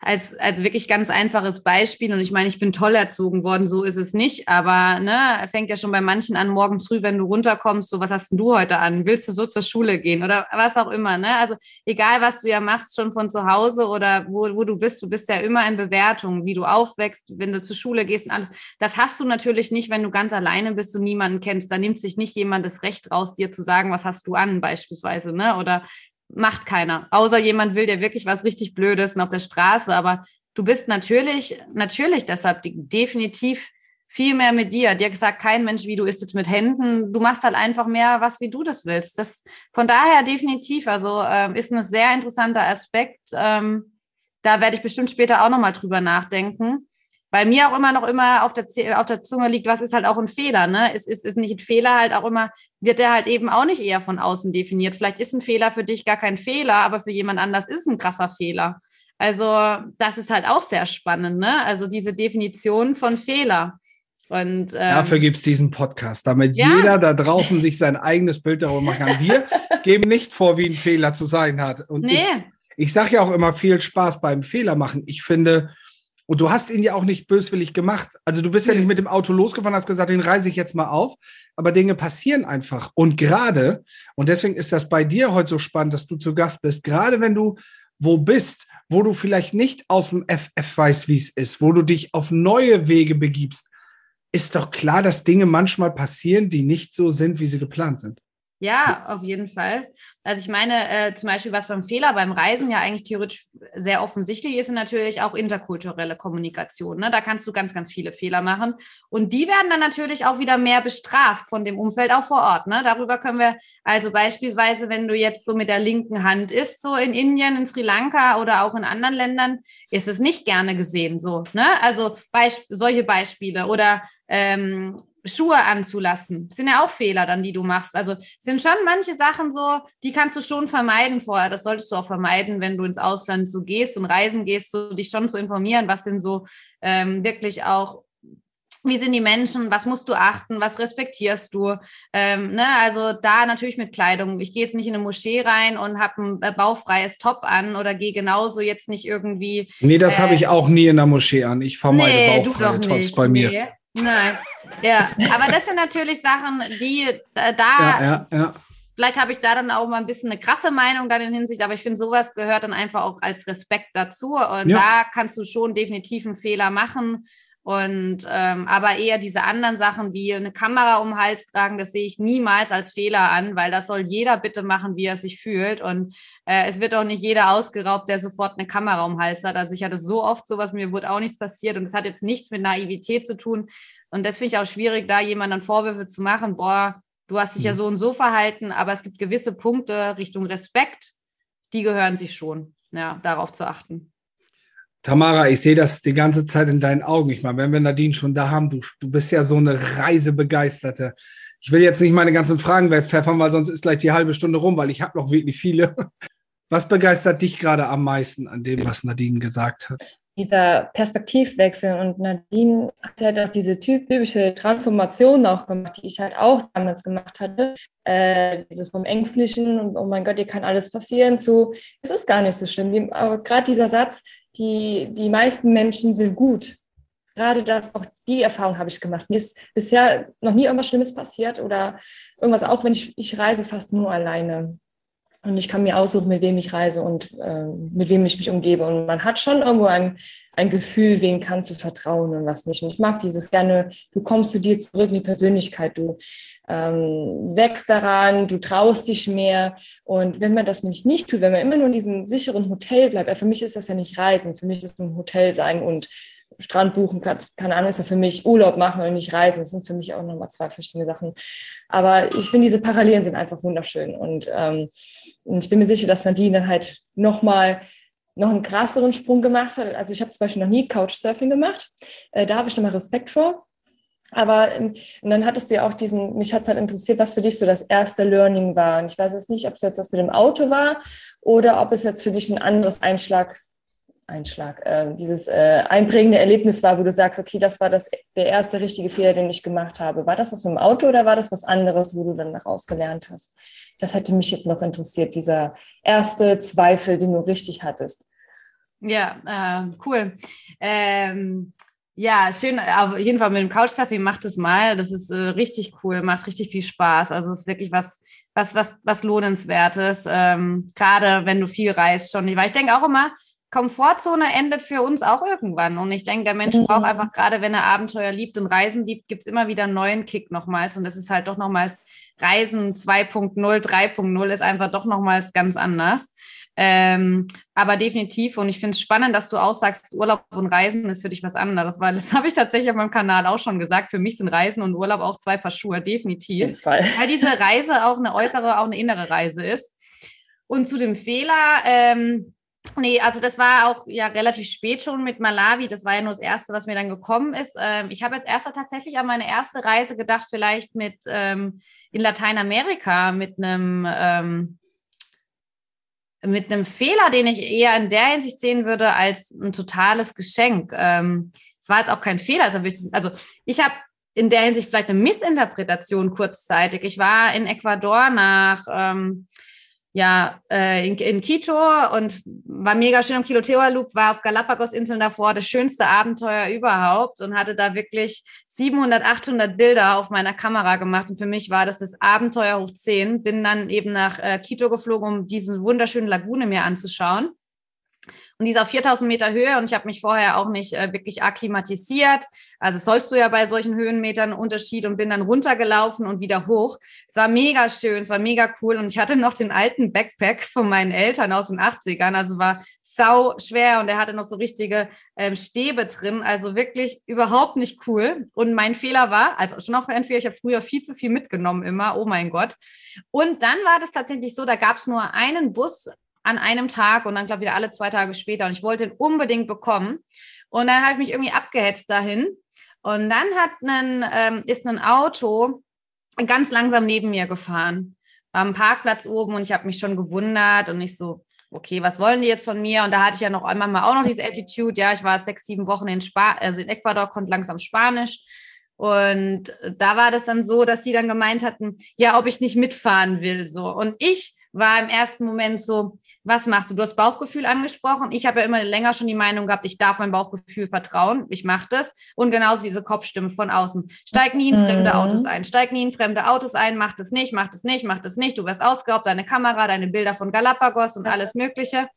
als, als wirklich ganz einfaches Beispiel. Und ich meine, ich bin toll erzogen worden, so ist es nicht. Aber ne, fängt ja schon bei manchen an, morgen früh, wenn du runterkommst, so, was hast du heute an? Willst du so zur Schule gehen oder was auch immer? Ne? Also egal, was du ja machst, schon von zu Hause oder wo, wo du bist, du bist ja immer in Bewertung, wie du aufwächst, wenn du zur Schule gehst und alles. Das hast du natürlich nicht, wenn du ganz alleine bist und niemanden kennst. Da nimmt sich nicht jemand das Recht raus, dir zu sagen, was hast du an, beispielsweise, ne? Oder macht keiner. Außer jemand will dir wirklich was richtig Blödes und auf der Straße. Aber du bist natürlich, natürlich deshalb definitiv viel mehr mit dir. Dir sagt kein Mensch, wie du isst jetzt mit Händen. Du machst halt einfach mehr, was wie du das willst. Das von daher definitiv. Also ähm, ist ein sehr interessanter Aspekt. Ähm, da werde ich bestimmt später auch nochmal drüber nachdenken weil mir auch immer noch immer auf der, auf der Zunge liegt, was ist halt auch ein Fehler, ne? Ist, ist, ist nicht ein Fehler halt auch immer, wird der halt eben auch nicht eher von außen definiert. Vielleicht ist ein Fehler für dich gar kein Fehler, aber für jemand anders ist ein krasser Fehler. Also das ist halt auch sehr spannend, ne? Also diese Definition von Fehler. Und, ähm, Dafür gibt es diesen Podcast, damit ja. jeder da draußen sich sein eigenes Bild darüber machen kann. Wir geben nicht vor, wie ein Fehler zu sein hat. Und nee. ich, ich sage ja auch immer viel Spaß beim Fehler machen. Ich finde, und du hast ihn ja auch nicht böswillig gemacht. Also du bist ja nicht mit dem Auto losgefahren, hast gesagt, den reise ich jetzt mal auf. Aber Dinge passieren einfach. Und gerade, und deswegen ist das bei dir heute so spannend, dass du zu Gast bist, gerade wenn du wo bist, wo du vielleicht nicht aus dem FF weißt, wie es ist, wo du dich auf neue Wege begibst, ist doch klar, dass Dinge manchmal passieren, die nicht so sind, wie sie geplant sind. Ja, auf jeden Fall. Also ich meine, äh, zum Beispiel, was beim Fehler beim Reisen ja eigentlich theoretisch sehr offensichtlich ist, ist natürlich auch interkulturelle Kommunikation. Ne? Da kannst du ganz, ganz viele Fehler machen. Und die werden dann natürlich auch wieder mehr bestraft von dem Umfeld auch vor Ort. Ne? Darüber können wir also beispielsweise, wenn du jetzt so mit der linken Hand isst, so in Indien, in Sri Lanka oder auch in anderen Ländern, ist es nicht gerne gesehen so. Ne? Also Beisp solche Beispiele oder ähm, Schuhe anzulassen. Das sind ja auch Fehler dann, die du machst. Also sind schon manche Sachen so, die kannst du schon vermeiden vorher. Das solltest du auch vermeiden, wenn du ins Ausland so gehst und reisen gehst, so dich schon zu informieren, was sind so ähm, wirklich auch wie sind die Menschen, was musst du achten, was respektierst du? Ähm, ne? Also da natürlich mit Kleidung. Ich gehe jetzt nicht in eine Moschee rein und habe ein äh, baufreies Top an oder gehe genauso jetzt nicht irgendwie. Nee, das äh, habe ich auch nie in der Moschee an. Ich vermeide nee, baufreie Tops bei mir. Nee. Nein, ja, aber das sind natürlich Sachen, die da, ja, ja, ja. vielleicht habe ich da dann auch mal ein bisschen eine krasse Meinung dann in Hinsicht, aber ich finde, sowas gehört dann einfach auch als Respekt dazu. Und da kannst du schon definitiv einen Fehler machen und ähm, aber eher diese anderen Sachen wie eine Kamera um den Hals tragen, das sehe ich niemals als Fehler an, weil das soll jeder bitte machen, wie er sich fühlt. Und äh, es wird auch nicht jeder ausgeraubt, der sofort eine Kamera um den Hals hat. Also ich hatte so oft sowas, mir wurde auch nichts passiert und es hat jetzt nichts mit Naivität zu tun. Und das finde ich auch schwierig, da jemandem Vorwürfe zu machen, boah, du hast dich ja mhm. so und so verhalten, aber es gibt gewisse Punkte Richtung Respekt, die gehören sich schon, ja, darauf zu achten. Tamara, ich sehe das die ganze Zeit in deinen Augen. Ich meine, wenn wir Nadine schon da haben, du, du bist ja so eine Reisebegeisterte. Ich will jetzt nicht meine ganzen Fragen wegpfeffern, weil sonst ist gleich die halbe Stunde rum, weil ich habe noch wirklich viele. Was begeistert dich gerade am meisten an dem, was Nadine gesagt hat? Dieser Perspektivwechsel und Nadine hat halt auch diese typische Transformation auch gemacht, die ich halt auch damals gemacht hatte. Äh, dieses vom Ängstlichen und oh mein Gott, hier kann alles passieren zu, es ist gar nicht so schlimm. Aber gerade dieser Satz, die, die meisten Menschen sind gut. Gerade das, auch die Erfahrung habe ich gemacht. Mir ist bisher noch nie irgendwas Schlimmes passiert oder irgendwas, auch wenn ich, ich reise fast nur alleine. Und ich kann mir aussuchen, mit wem ich reise und äh, mit wem ich mich umgebe. Und man hat schon irgendwo ein, ein Gefühl, wen kannst du vertrauen und was nicht. Und ich mag dieses gerne, du kommst zu dir zurück in die Persönlichkeit, du ähm, wächst daran, du traust dich mehr. Und wenn man das nämlich nicht tut, wenn man immer nur in diesem sicheren Hotel bleibt, für mich ist das ja nicht Reisen, für mich ist es ein Hotel sein und Strand buchen, kann, keine Ahnung, ist ja für mich Urlaub machen und nicht reisen. Das sind für mich auch nochmal zwei verschiedene Sachen. Aber ich finde, diese Parallelen sind einfach wunderschön. Und, ähm, und ich bin mir sicher, dass Nadine dann halt nochmal noch einen krasseren Sprung gemacht hat. Also ich habe zum Beispiel noch nie Couchsurfing gemacht. Äh, da habe ich nochmal Respekt vor. Aber ähm, und dann hattest du ja auch diesen, mich hat es halt interessiert, was für dich so das erste Learning war. Und ich weiß jetzt nicht, ob es jetzt das mit dem Auto war oder ob es jetzt für dich ein anderes Einschlag Einschlag, äh, dieses äh, einprägende Erlebnis war, wo du sagst, okay, das war das, der erste richtige Fehler, den ich gemacht habe. War das das mit dem Auto oder war das was anderes, wo du dann daraus gelernt hast? Das hätte mich jetzt noch interessiert, dieser erste Zweifel, den du richtig hattest. Ja, äh, cool. Ähm, ja, schön. Auf jeden Fall mit dem Couchsurfing macht es mal. Das ist äh, richtig cool, macht richtig viel Spaß. Also es ist wirklich was, was, was, was lohnenswertes. Ähm, Gerade wenn du viel reist schon. Weil ich denke auch immer, Komfortzone endet für uns auch irgendwann. Und ich denke, der Mensch mhm. braucht einfach, gerade wenn er Abenteuer liebt und Reisen liebt, gibt es immer wieder einen neuen Kick nochmals. Und das ist halt doch nochmals Reisen 2.0, 3.0 ist einfach doch nochmals ganz anders. Ähm, aber definitiv, und ich finde es spannend, dass du auch sagst, Urlaub und Reisen ist für dich was anderes, weil das habe ich tatsächlich auf meinem Kanal auch schon gesagt. Für mich sind Reisen und Urlaub auch zwei Paar Schuhe, definitiv. Weil diese Reise auch eine äußere, auch eine innere Reise ist. Und zu dem Fehler, ähm, Nee, also das war auch ja relativ spät schon mit Malawi. Das war ja nur das Erste, was mir dann gekommen ist. Ähm, ich habe als erster tatsächlich an meine erste Reise gedacht, vielleicht mit ähm, in Lateinamerika mit einem ähm, mit einem Fehler, den ich eher in der Hinsicht sehen würde als ein totales Geschenk. Ähm, es war jetzt auch kein Fehler. Also ich habe in der Hinsicht vielleicht eine Missinterpretation kurzzeitig. Ich war in Ecuador nach ähm, ja, äh, in, in, Quito und war mega schön am Kilotewa Loop, war auf Galapagos-Inseln davor, das schönste Abenteuer überhaupt und hatte da wirklich 700, 800 Bilder auf meiner Kamera gemacht und für mich war das das Abenteuer hoch 10. Bin dann eben nach äh, Quito geflogen, um diese wunderschöne Lagune mir anzuschauen. Und die ist auf 4000 Meter Höhe und ich habe mich vorher auch nicht äh, wirklich akklimatisiert. Also sollst du ja bei solchen Höhenmetern Unterschied und bin dann runtergelaufen und wieder hoch. Es war mega schön, es war mega cool und ich hatte noch den alten Backpack von meinen Eltern aus den 80ern. Also war sau schwer und er hatte noch so richtige ähm, Stäbe drin. Also wirklich überhaupt nicht cool. Und mein Fehler war, also schon auch ein Fehler, ich habe früher viel zu viel mitgenommen immer. Oh mein Gott. Und dann war das tatsächlich so, da gab es nur einen Bus an einem Tag und dann, glaube ich, wieder alle zwei Tage später. Und ich wollte ihn unbedingt bekommen. Und dann habe ich mich irgendwie abgehetzt dahin. Und dann hat einen, ähm, ist ein Auto ganz langsam neben mir gefahren. Am Parkplatz oben und ich habe mich schon gewundert und ich so, okay, was wollen die jetzt von mir? Und da hatte ich ja noch einmal mal auch noch diese Attitude. Ja, ich war sechs, sieben Wochen in, Spa also in Ecuador, konnte langsam Spanisch. Und da war das dann so, dass die dann gemeint hatten, ja, ob ich nicht mitfahren will. So. Und ich war im ersten Moment so, was machst du? Du hast Bauchgefühl angesprochen. Ich habe ja immer länger schon die Meinung gehabt, ich darf meinem Bauchgefühl vertrauen. Ich mache das. Und genauso diese Kopfstimme von außen. Steig nie in fremde mhm. Autos ein. Steig nie in fremde Autos ein. Mach das nicht, mach das nicht, mach das nicht. Du wirst ausgeraubt, deine Kamera, deine Bilder von Galapagos und alles Mögliche.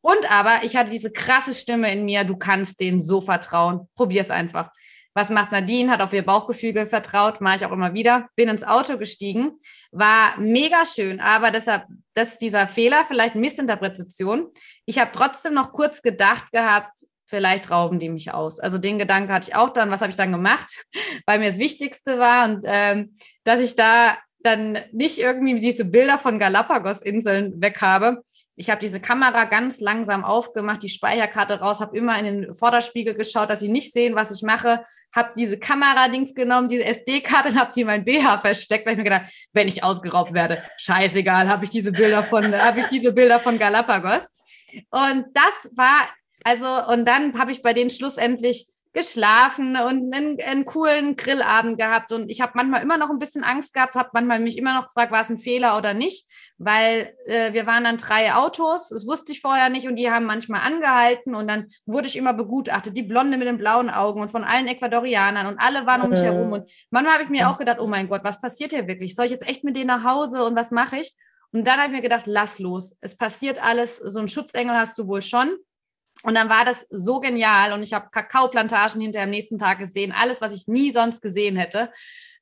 Und aber ich hatte diese krasse Stimme in mir, du kannst denen so vertrauen. Probier es einfach. Was macht Nadine? Hat auf ihr Bauchgefühl vertraut, mache ich auch immer wieder. Bin ins Auto gestiegen, war mega schön, aber deshalb, das ist dieser Fehler, vielleicht Missinterpretation. Ich habe trotzdem noch kurz gedacht gehabt, vielleicht rauben die mich aus. Also den Gedanken hatte ich auch dann, was habe ich dann gemacht, weil mir das Wichtigste war und ähm, dass ich da dann nicht irgendwie diese Bilder von Galapagos-Inseln weg habe, ich habe diese Kamera ganz langsam aufgemacht, die Speicherkarte raus, habe immer in den Vorderspiegel geschaut, dass sie nicht sehen, was ich mache. Habe diese Kamera-Dings genommen, diese SD-Karte und habe sie in mein BH versteckt, weil ich mir gedacht, wenn ich ausgeraubt werde, scheißegal, habe ich diese Bilder von, habe ich diese Bilder von Galapagos. Und das war also und dann habe ich bei denen schlussendlich geschlafen und einen, einen coolen Grillabend gehabt. Und ich habe manchmal immer noch ein bisschen Angst gehabt, habe manchmal mich immer noch gefragt, war es ein Fehler oder nicht, weil äh, wir waren dann drei Autos, das wusste ich vorher nicht und die haben manchmal angehalten und dann wurde ich immer begutachtet, die Blonde mit den blauen Augen und von allen Ecuadorianern und alle waren um mich herum. Und manchmal habe ich mir auch gedacht, oh mein Gott, was passiert hier wirklich? Soll ich jetzt echt mit denen nach Hause und was mache ich? Und dann habe ich mir gedacht, lass los. Es passiert alles. So einen Schutzengel hast du wohl schon. Und dann war das so genial und ich habe Kakaoplantagen hinterher am nächsten Tag gesehen, alles, was ich nie sonst gesehen hätte.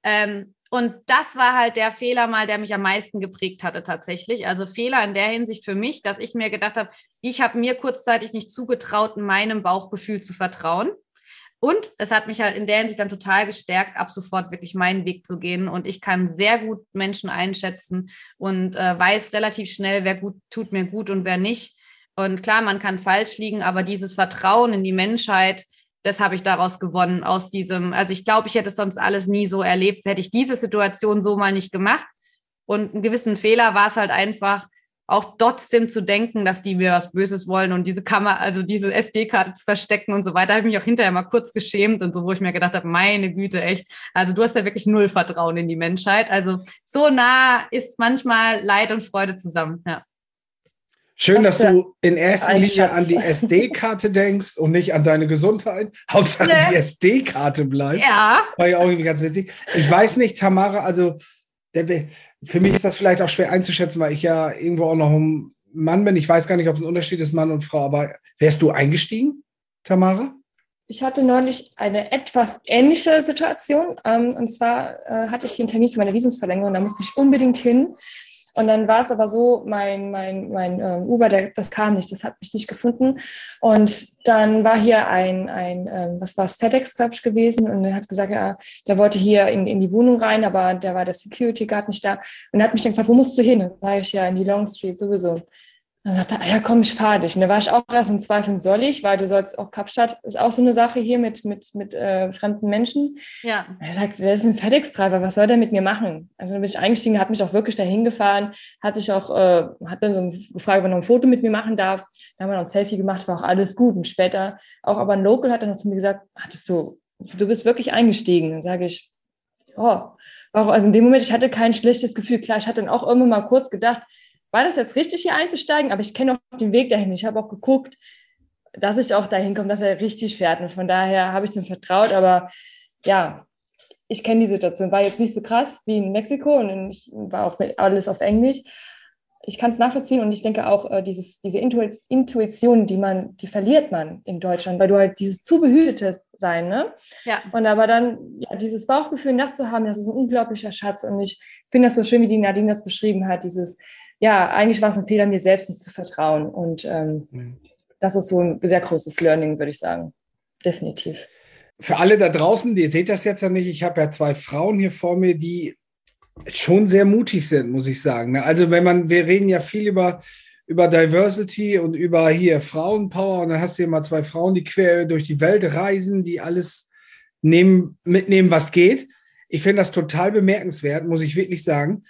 Ähm, und das war halt der Fehler mal, der mich am meisten geprägt hatte tatsächlich. Also Fehler in der Hinsicht für mich, dass ich mir gedacht habe, ich habe mir kurzzeitig nicht zugetraut, meinem Bauchgefühl zu vertrauen. Und es hat mich halt in der Hinsicht dann total gestärkt, ab sofort wirklich meinen Weg zu gehen. Und ich kann sehr gut Menschen einschätzen und äh, weiß relativ schnell, wer gut tut mir gut und wer nicht. Und klar, man kann falsch liegen, aber dieses Vertrauen in die Menschheit, das habe ich daraus gewonnen, aus diesem, also ich glaube, ich hätte es sonst alles nie so erlebt, hätte ich diese Situation so mal nicht gemacht. Und einen gewissen Fehler war es halt einfach, auch trotzdem zu denken, dass die mir was Böses wollen und diese Kamera, also diese SD-Karte zu verstecken und so weiter, habe ich mich auch hinterher mal kurz geschämt und so, wo ich mir gedacht habe, meine Güte, echt. Also du hast ja wirklich null Vertrauen in die Menschheit. Also so nah ist manchmal Leid und Freude zusammen, ja. Schön, dass du in erster Linie an die SD-Karte denkst und nicht an deine Gesundheit. Hauptsache nee. die SD-Karte bleibt. Ja. War ja auch irgendwie ganz witzig. Ich weiß nicht, Tamara, also für mich ist das vielleicht auch schwer einzuschätzen, weil ich ja irgendwo auch noch ein Mann bin. Ich weiß gar nicht, ob es ein Unterschied ist, Mann und Frau, aber wärst du eingestiegen, Tamara? Ich hatte neulich eine etwas ähnliche Situation. Ähm, und zwar äh, hatte ich einen Termin für meine Visumsverlängerung, da musste ich unbedingt hin. Und dann war es aber so, mein, mein, mein äh, Uber, der, das kam nicht, das hat mich nicht gefunden. Und dann war hier ein, ein ähm, was war es, FedEx, ich, gewesen. Und er hat gesagt, ja, der wollte hier in, in die Wohnung rein, aber da war der Security Guard nicht da. Und er hat mich dann gefragt, wo musst du hin? Und dann sage ich ja in die Long Street sowieso. Dann sagte er, ah ja, komm, ich fahre dich. Und da war ich auch erst im Zweifel, soll ich, weil du sollst auch Kapstadt, ist auch so eine Sache hier mit, mit, mit äh, fremden Menschen. Ja. Er sagt, der ist ein FedEx-Treiber, was soll der mit mir machen? Also dann bin ich eingestiegen, hat mich auch wirklich dahin gefahren, hat sich auch, äh, hat dann so gefragt, ob er noch ein Foto mit mir machen darf. Dann haben wir noch ein Selfie gemacht, war auch alles gut. Und später auch, aber ein Local hat dann noch zu mir gesagt, hattest du, du bist wirklich eingestiegen. Dann sage ich, oh, auch, also in dem Moment, ich hatte kein schlechtes Gefühl. Klar, ich hatte dann auch immer mal kurz gedacht, war das jetzt richtig, hier einzusteigen? Aber ich kenne auch den Weg dahin. Ich habe auch geguckt, dass ich auch dahin komme, dass er richtig fährt. Und von daher habe ich dem vertraut. Aber ja, ich kenne die Situation. War jetzt nicht so krass wie in Mexiko und ich war auch alles auf Englisch. Ich kann es nachvollziehen und ich denke auch, äh, dieses, diese Intuition, die man, die verliert man in Deutschland, weil du halt dieses zu behütete sein, ne? Ja. Und aber dann ja, dieses Bauchgefühl, das zu haben, das ist ein unglaublicher Schatz. Und ich finde das so schön, wie die Nadine das beschrieben hat, dieses, ja, eigentlich war es ein Fehler, mir selbst nicht zu vertrauen. Und ähm, mhm. das ist so ein sehr großes Learning, würde ich sagen. Definitiv. Für alle da draußen, ihr seht das jetzt ja nicht, ich habe ja zwei Frauen hier vor mir, die schon sehr mutig sind, muss ich sagen. Ne? Also wenn man, wir reden ja viel über, über Diversity und über hier Frauenpower und dann hast du hier mal zwei Frauen, die quer durch die Welt reisen, die alles nehmen, mitnehmen, was geht. Ich finde das total bemerkenswert, muss ich wirklich sagen.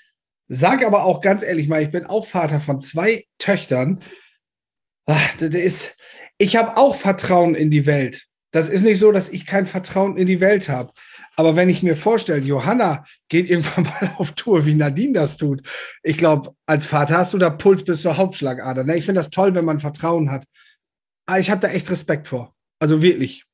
Sag aber auch ganz ehrlich mal, ich bin auch Vater von zwei Töchtern. Ach, das ist, ich habe auch Vertrauen in die Welt. Das ist nicht so, dass ich kein Vertrauen in die Welt habe. Aber wenn ich mir vorstelle, Johanna geht irgendwann mal auf Tour, wie Nadine das tut, ich glaube, als Vater hast du da Puls bis zur Hauptschlagader. Ne? Ich finde das toll, wenn man Vertrauen hat. Aber ich habe da echt Respekt vor. Also wirklich.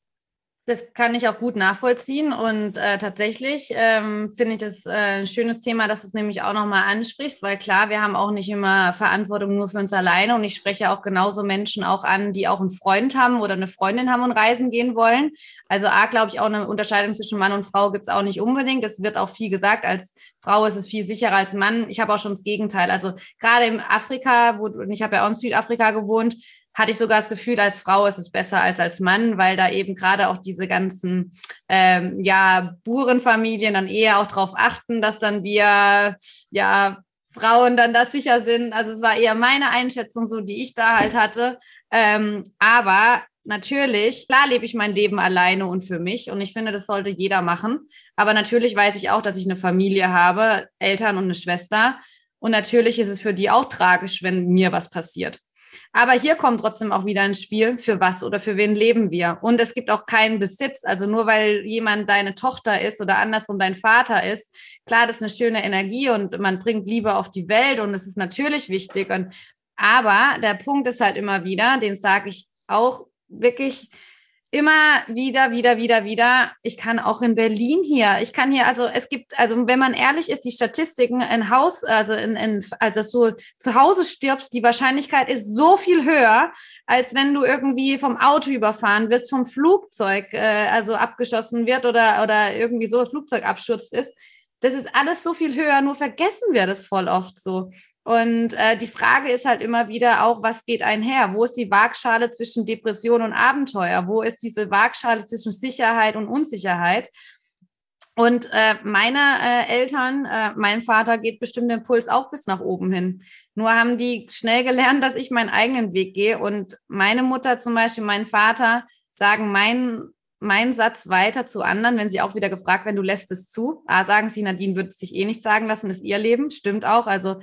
Das kann ich auch gut nachvollziehen und äh, tatsächlich ähm, finde ich das äh, ein schönes Thema, dass du es nämlich auch nochmal ansprichst, weil klar, wir haben auch nicht immer Verantwortung nur für uns alleine und ich spreche auch genauso Menschen auch an, die auch einen Freund haben oder eine Freundin haben und reisen gehen wollen. Also A, glaube ich, auch eine Unterscheidung zwischen Mann und Frau gibt es auch nicht unbedingt. Es wird auch viel gesagt, als Frau ist es viel sicherer als Mann. Ich habe auch schon das Gegenteil. Also gerade in Afrika, wo ich habe ja auch in Südafrika gewohnt, hatte ich sogar das Gefühl, als Frau ist es besser als als Mann, weil da eben gerade auch diese ganzen ähm, ja, Burenfamilien dann eher auch darauf achten, dass dann wir ja Frauen dann das sicher sind. Also es war eher meine Einschätzung, so die ich da halt hatte. Ähm, aber natürlich, klar lebe ich mein Leben alleine und für mich und ich finde, das sollte jeder machen. Aber natürlich weiß ich auch, dass ich eine Familie habe, Eltern und eine Schwester. Und natürlich ist es für die auch tragisch, wenn mir was passiert. Aber hier kommt trotzdem auch wieder ein Spiel, für was oder für wen leben wir. Und es gibt auch keinen Besitz. Also nur weil jemand deine Tochter ist oder andersrum dein Vater ist, klar, das ist eine schöne Energie und man bringt Liebe auf die Welt und es ist natürlich wichtig. Und, aber der Punkt ist halt immer wieder, den sage ich auch wirklich, immer wieder, wieder, wieder, wieder. Ich kann auch in Berlin hier. Ich kann hier, also es gibt, also wenn man ehrlich ist, die Statistiken in Haus, also in, in also so zu Hause stirbst, die Wahrscheinlichkeit ist so viel höher, als wenn du irgendwie vom Auto überfahren wirst, vom Flugzeug, äh, also abgeschossen wird oder, oder irgendwie so Flugzeugabsturz ist. Das ist alles so viel höher, nur vergessen wir das voll oft so. Und äh, die Frage ist halt immer wieder auch, was geht einher? Wo ist die Waagschale zwischen Depression und Abenteuer? Wo ist diese Waagschale zwischen Sicherheit und Unsicherheit? Und äh, meine äh, Eltern, äh, mein Vater geht bestimmt den Puls auch bis nach oben hin. Nur haben die schnell gelernt, dass ich meinen eigenen Weg gehe. Und meine Mutter zum Beispiel, mein Vater sagen meinen mein Satz weiter zu anderen, wenn sie auch wieder gefragt werden, du lässt es zu. A, sagen sie, Nadine würde es sich eh nicht sagen lassen, ist ihr Leben, stimmt auch. Also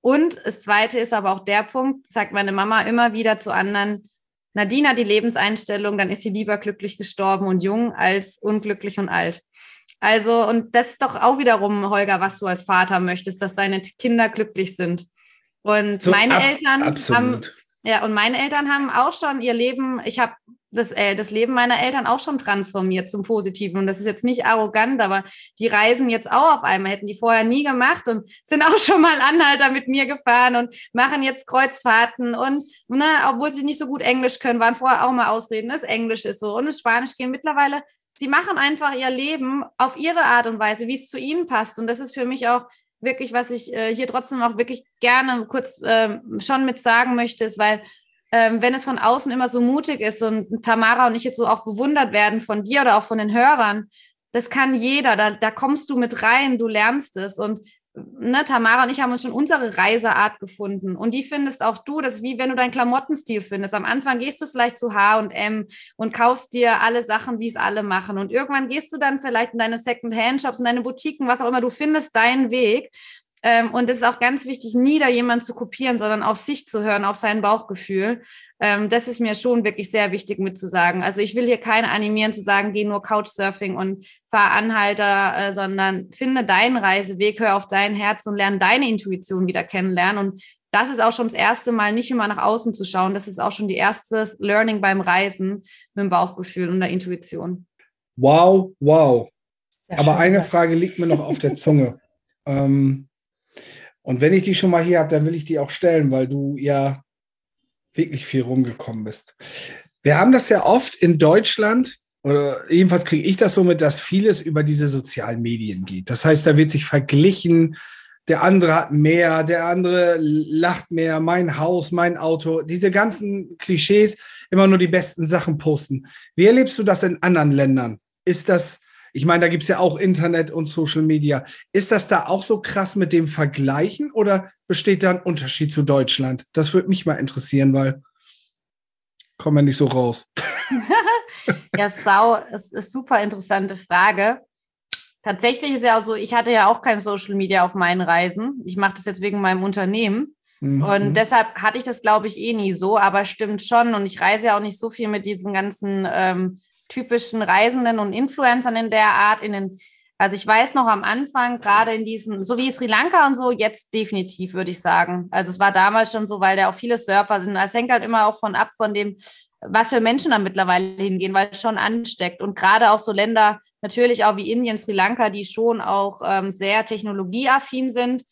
und das Zweite ist aber auch der Punkt, sagt meine Mama immer wieder zu anderen, Nadine hat die Lebenseinstellung, dann ist sie lieber glücklich gestorben und jung als unglücklich und alt. Also, und das ist doch auch wiederum, Holger, was du als Vater möchtest, dass deine Kinder glücklich sind. Und so, meine ab, Eltern absolut. haben, ja, und meine Eltern haben auch schon ihr Leben, ich habe das, äh, das Leben meiner Eltern auch schon transformiert zum Positiven. Und das ist jetzt nicht arrogant, aber die reisen jetzt auch auf einmal, hätten die vorher nie gemacht und sind auch schon mal Anhalter mit mir gefahren und machen jetzt Kreuzfahrten und, ne, obwohl sie nicht so gut Englisch können, waren vorher auch mal Ausreden, das Englisch ist so und das Spanisch gehen mittlerweile. Sie machen einfach ihr Leben auf ihre Art und Weise, wie es zu ihnen passt. Und das ist für mich auch wirklich, was ich äh, hier trotzdem auch wirklich gerne kurz äh, schon mit sagen möchte, ist, weil ähm, wenn es von außen immer so mutig ist und Tamara und ich jetzt so auch bewundert werden von dir oder auch von den Hörern, das kann jeder, da, da kommst du mit rein, du lernst es. Und ne, Tamara und ich haben uns schon unsere Reiseart gefunden. Und die findest auch du, das ist wie wenn du deinen Klamottenstil findest. Am Anfang gehst du vielleicht zu H&M und kaufst dir alle Sachen, wie es alle machen. Und irgendwann gehst du dann vielleicht in deine Second-Hand-Shops, in deine Boutiquen, was auch immer, du findest deinen Weg ähm, und es ist auch ganz wichtig, nie da jemand zu kopieren, sondern auf sich zu hören, auf sein Bauchgefühl. Ähm, das ist mir schon wirklich sehr wichtig mitzusagen. Also ich will hier keine animieren zu sagen, geh nur Couchsurfing und fahr Anhalter, äh, sondern finde deinen Reiseweg, hör auf dein Herz und lerne deine Intuition wieder kennenlernen. Und das ist auch schon das erste Mal, nicht immer nach außen zu schauen. Das ist auch schon die erste Learning beim Reisen mit dem Bauchgefühl und der Intuition. Wow, wow. Ja, Aber eine gesagt. Frage liegt mir noch auf der Zunge. ähm, und wenn ich die schon mal hier habe, dann will ich die auch stellen, weil du ja wirklich viel rumgekommen bist. Wir haben das ja oft in Deutschland, oder jedenfalls kriege ich das so mit, dass vieles über diese sozialen Medien geht. Das heißt, da wird sich verglichen, der andere hat mehr, der andere lacht mehr, mein Haus, mein Auto, diese ganzen Klischees, immer nur die besten Sachen posten. Wie erlebst du das in anderen Ländern? Ist das ich meine, da gibt es ja auch Internet und Social Media. Ist das da auch so krass mit dem Vergleichen oder besteht da ein Unterschied zu Deutschland? Das würde mich mal interessieren, weil kommen wir nicht so raus. ja, Sau, es ist super interessante Frage. Tatsächlich ist ja auch so, ich hatte ja auch kein Social Media auf meinen Reisen. Ich mache das jetzt wegen meinem Unternehmen. Mhm. Und deshalb hatte ich das, glaube ich, eh nie so, aber stimmt schon. Und ich reise ja auch nicht so viel mit diesen ganzen ähm, typischen Reisenden und Influencern in der Art, in den, also ich weiß noch am Anfang, gerade in diesen, so wie Sri Lanka und so, jetzt definitiv, würde ich sagen. Also es war damals schon so, weil da auch viele Surfer sind. Es hängt halt immer auch von ab, von dem, was für Menschen da mittlerweile hingehen, weil es schon ansteckt. Und gerade auch so Länder, natürlich auch wie Indien, Sri Lanka, die schon auch ähm, sehr technologieaffin sind,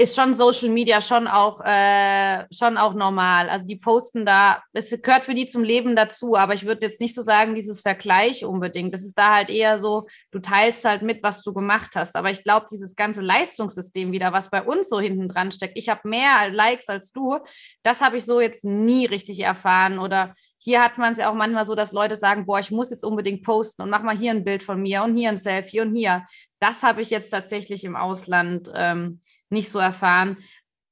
ist schon Social Media schon auch, äh, schon auch normal. Also die posten da, es gehört für die zum Leben dazu, aber ich würde jetzt nicht so sagen, dieses Vergleich unbedingt. Das ist da halt eher so, du teilst halt mit, was du gemacht hast. Aber ich glaube, dieses ganze Leistungssystem wieder, was bei uns so hinten dran steckt, ich habe mehr Likes als du, das habe ich so jetzt nie richtig erfahren. Oder hier hat man es ja auch manchmal so, dass Leute sagen, boah, ich muss jetzt unbedingt posten und mach mal hier ein Bild von mir und hier ein Selfie und hier. Das habe ich jetzt tatsächlich im Ausland. Ähm, nicht so erfahren.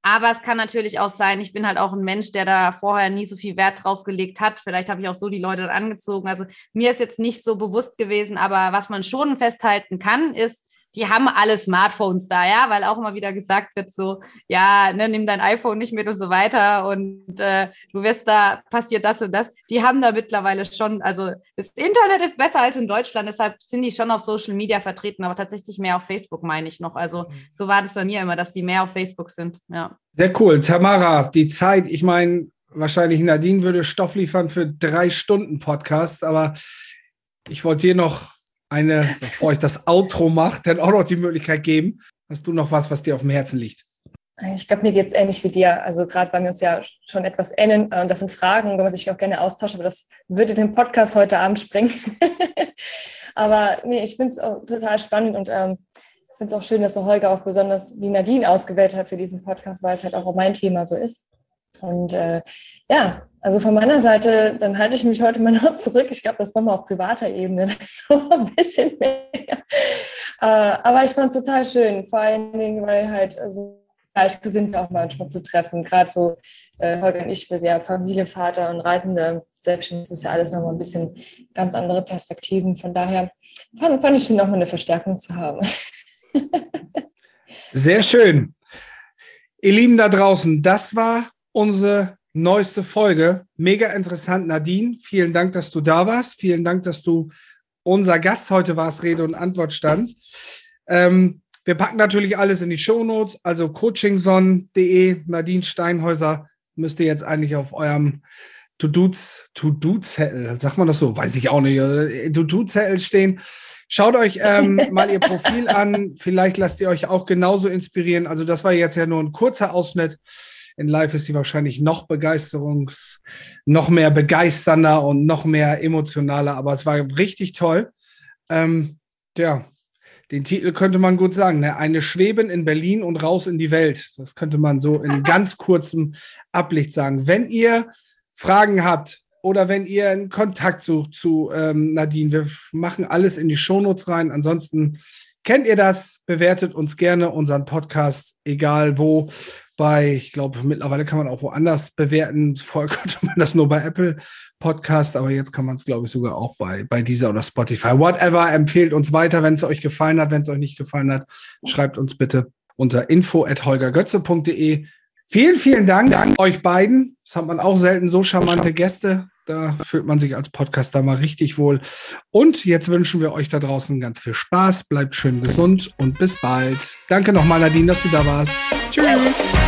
Aber es kann natürlich auch sein, ich bin halt auch ein Mensch, der da vorher nie so viel Wert drauf gelegt hat. Vielleicht habe ich auch so die Leute angezogen. Also mir ist jetzt nicht so bewusst gewesen, aber was man schon festhalten kann, ist, die haben alle Smartphones da, ja, weil auch immer wieder gesagt wird, so, ja, ne, nimm dein iPhone nicht mit und so weiter und äh, du wirst da, passiert das und das. Die haben da mittlerweile schon, also das Internet ist besser als in Deutschland, deshalb sind die schon auf Social Media vertreten, aber tatsächlich mehr auf Facebook, meine ich noch. Also so war das bei mir immer, dass die mehr auf Facebook sind, ja. Sehr cool. Tamara, die Zeit, ich meine, wahrscheinlich Nadine würde Stoff liefern für drei Stunden Podcast, aber ich wollte dir noch eine, bevor ich das Outro mache, dann auch noch die Möglichkeit geben. Hast du noch was, was dir auf dem Herzen liegt? Ich glaube, mir geht es ähnlich wie dir. Also gerade weil wir uns ja schon etwas ähneln. Äh, das sind Fragen, wo man sich auch gerne austauscht, aber das würde den Podcast heute Abend sprengen. aber nee, ich finde es total spannend und ähm, finde es auch schön, dass so Holger auch besonders die Nadine ausgewählt hat für diesen Podcast, weil es halt auch mein Thema so ist. Und äh, ja, also von meiner Seite, dann halte ich mich heute mal noch zurück. Ich glaube, das war mal auf privater Ebene ein bisschen mehr. Äh, aber ich fand es total schön, vor allen Dingen, weil halt also Gleichgesinnte auch manchmal zu treffen. Gerade so äh, Holger und ich, wir sind ja Familie, Vater und Reisende, selbstständig ist ja alles nochmal ein bisschen ganz andere Perspektiven. Von daher fand, fand ich schön, nochmal eine Verstärkung zu haben. Sehr schön. Ihr Lieben da draußen, das war unsere neueste Folge. Mega interessant, Nadine. Vielen Dank, dass du da warst. Vielen Dank, dass du unser Gast heute warst, Rede und Antwort standst. Ähm, wir packen natürlich alles in die Shownotes, also coachingson.de, Nadine Steinhäuser müsst ihr jetzt eigentlich auf eurem To-Do-Zettel, sagt man das so? Weiß ich auch nicht, äh, To-Do-Zettel stehen. Schaut euch ähm, mal ihr Profil an. Vielleicht lasst ihr euch auch genauso inspirieren. Also das war jetzt ja nur ein kurzer Ausschnitt. In Live ist sie wahrscheinlich noch begeisterungs, noch mehr begeisternder und noch mehr emotionaler. Aber es war richtig toll. Ähm, ja, den Titel könnte man gut sagen. Ne? Eine Schweben in Berlin und raus in die Welt. Das könnte man so in ganz kurzem Ablicht sagen. Wenn ihr Fragen habt, oder wenn ihr einen Kontakt sucht zu ähm, Nadine. Wir machen alles in die Shownotes rein. Ansonsten kennt ihr das, bewertet uns gerne unseren Podcast, egal wo. Bei, ich glaube, mittlerweile kann man auch woanders bewerten. Vorher konnte man das nur bei Apple Podcast, aber jetzt kann man es, glaube ich, sogar auch bei, bei dieser oder Spotify. Whatever, empfehlt uns weiter, wenn es euch gefallen hat. Wenn es euch nicht gefallen hat, schreibt uns bitte unter info at holgergötze.de. Vielen, vielen Dank an euch beiden. Das hat man auch selten so charmante Gäste. Da fühlt man sich als Podcaster mal richtig wohl. Und jetzt wünschen wir euch da draußen ganz viel Spaß. Bleibt schön gesund und bis bald. Danke nochmal, Nadine, dass du da warst. Tschüss.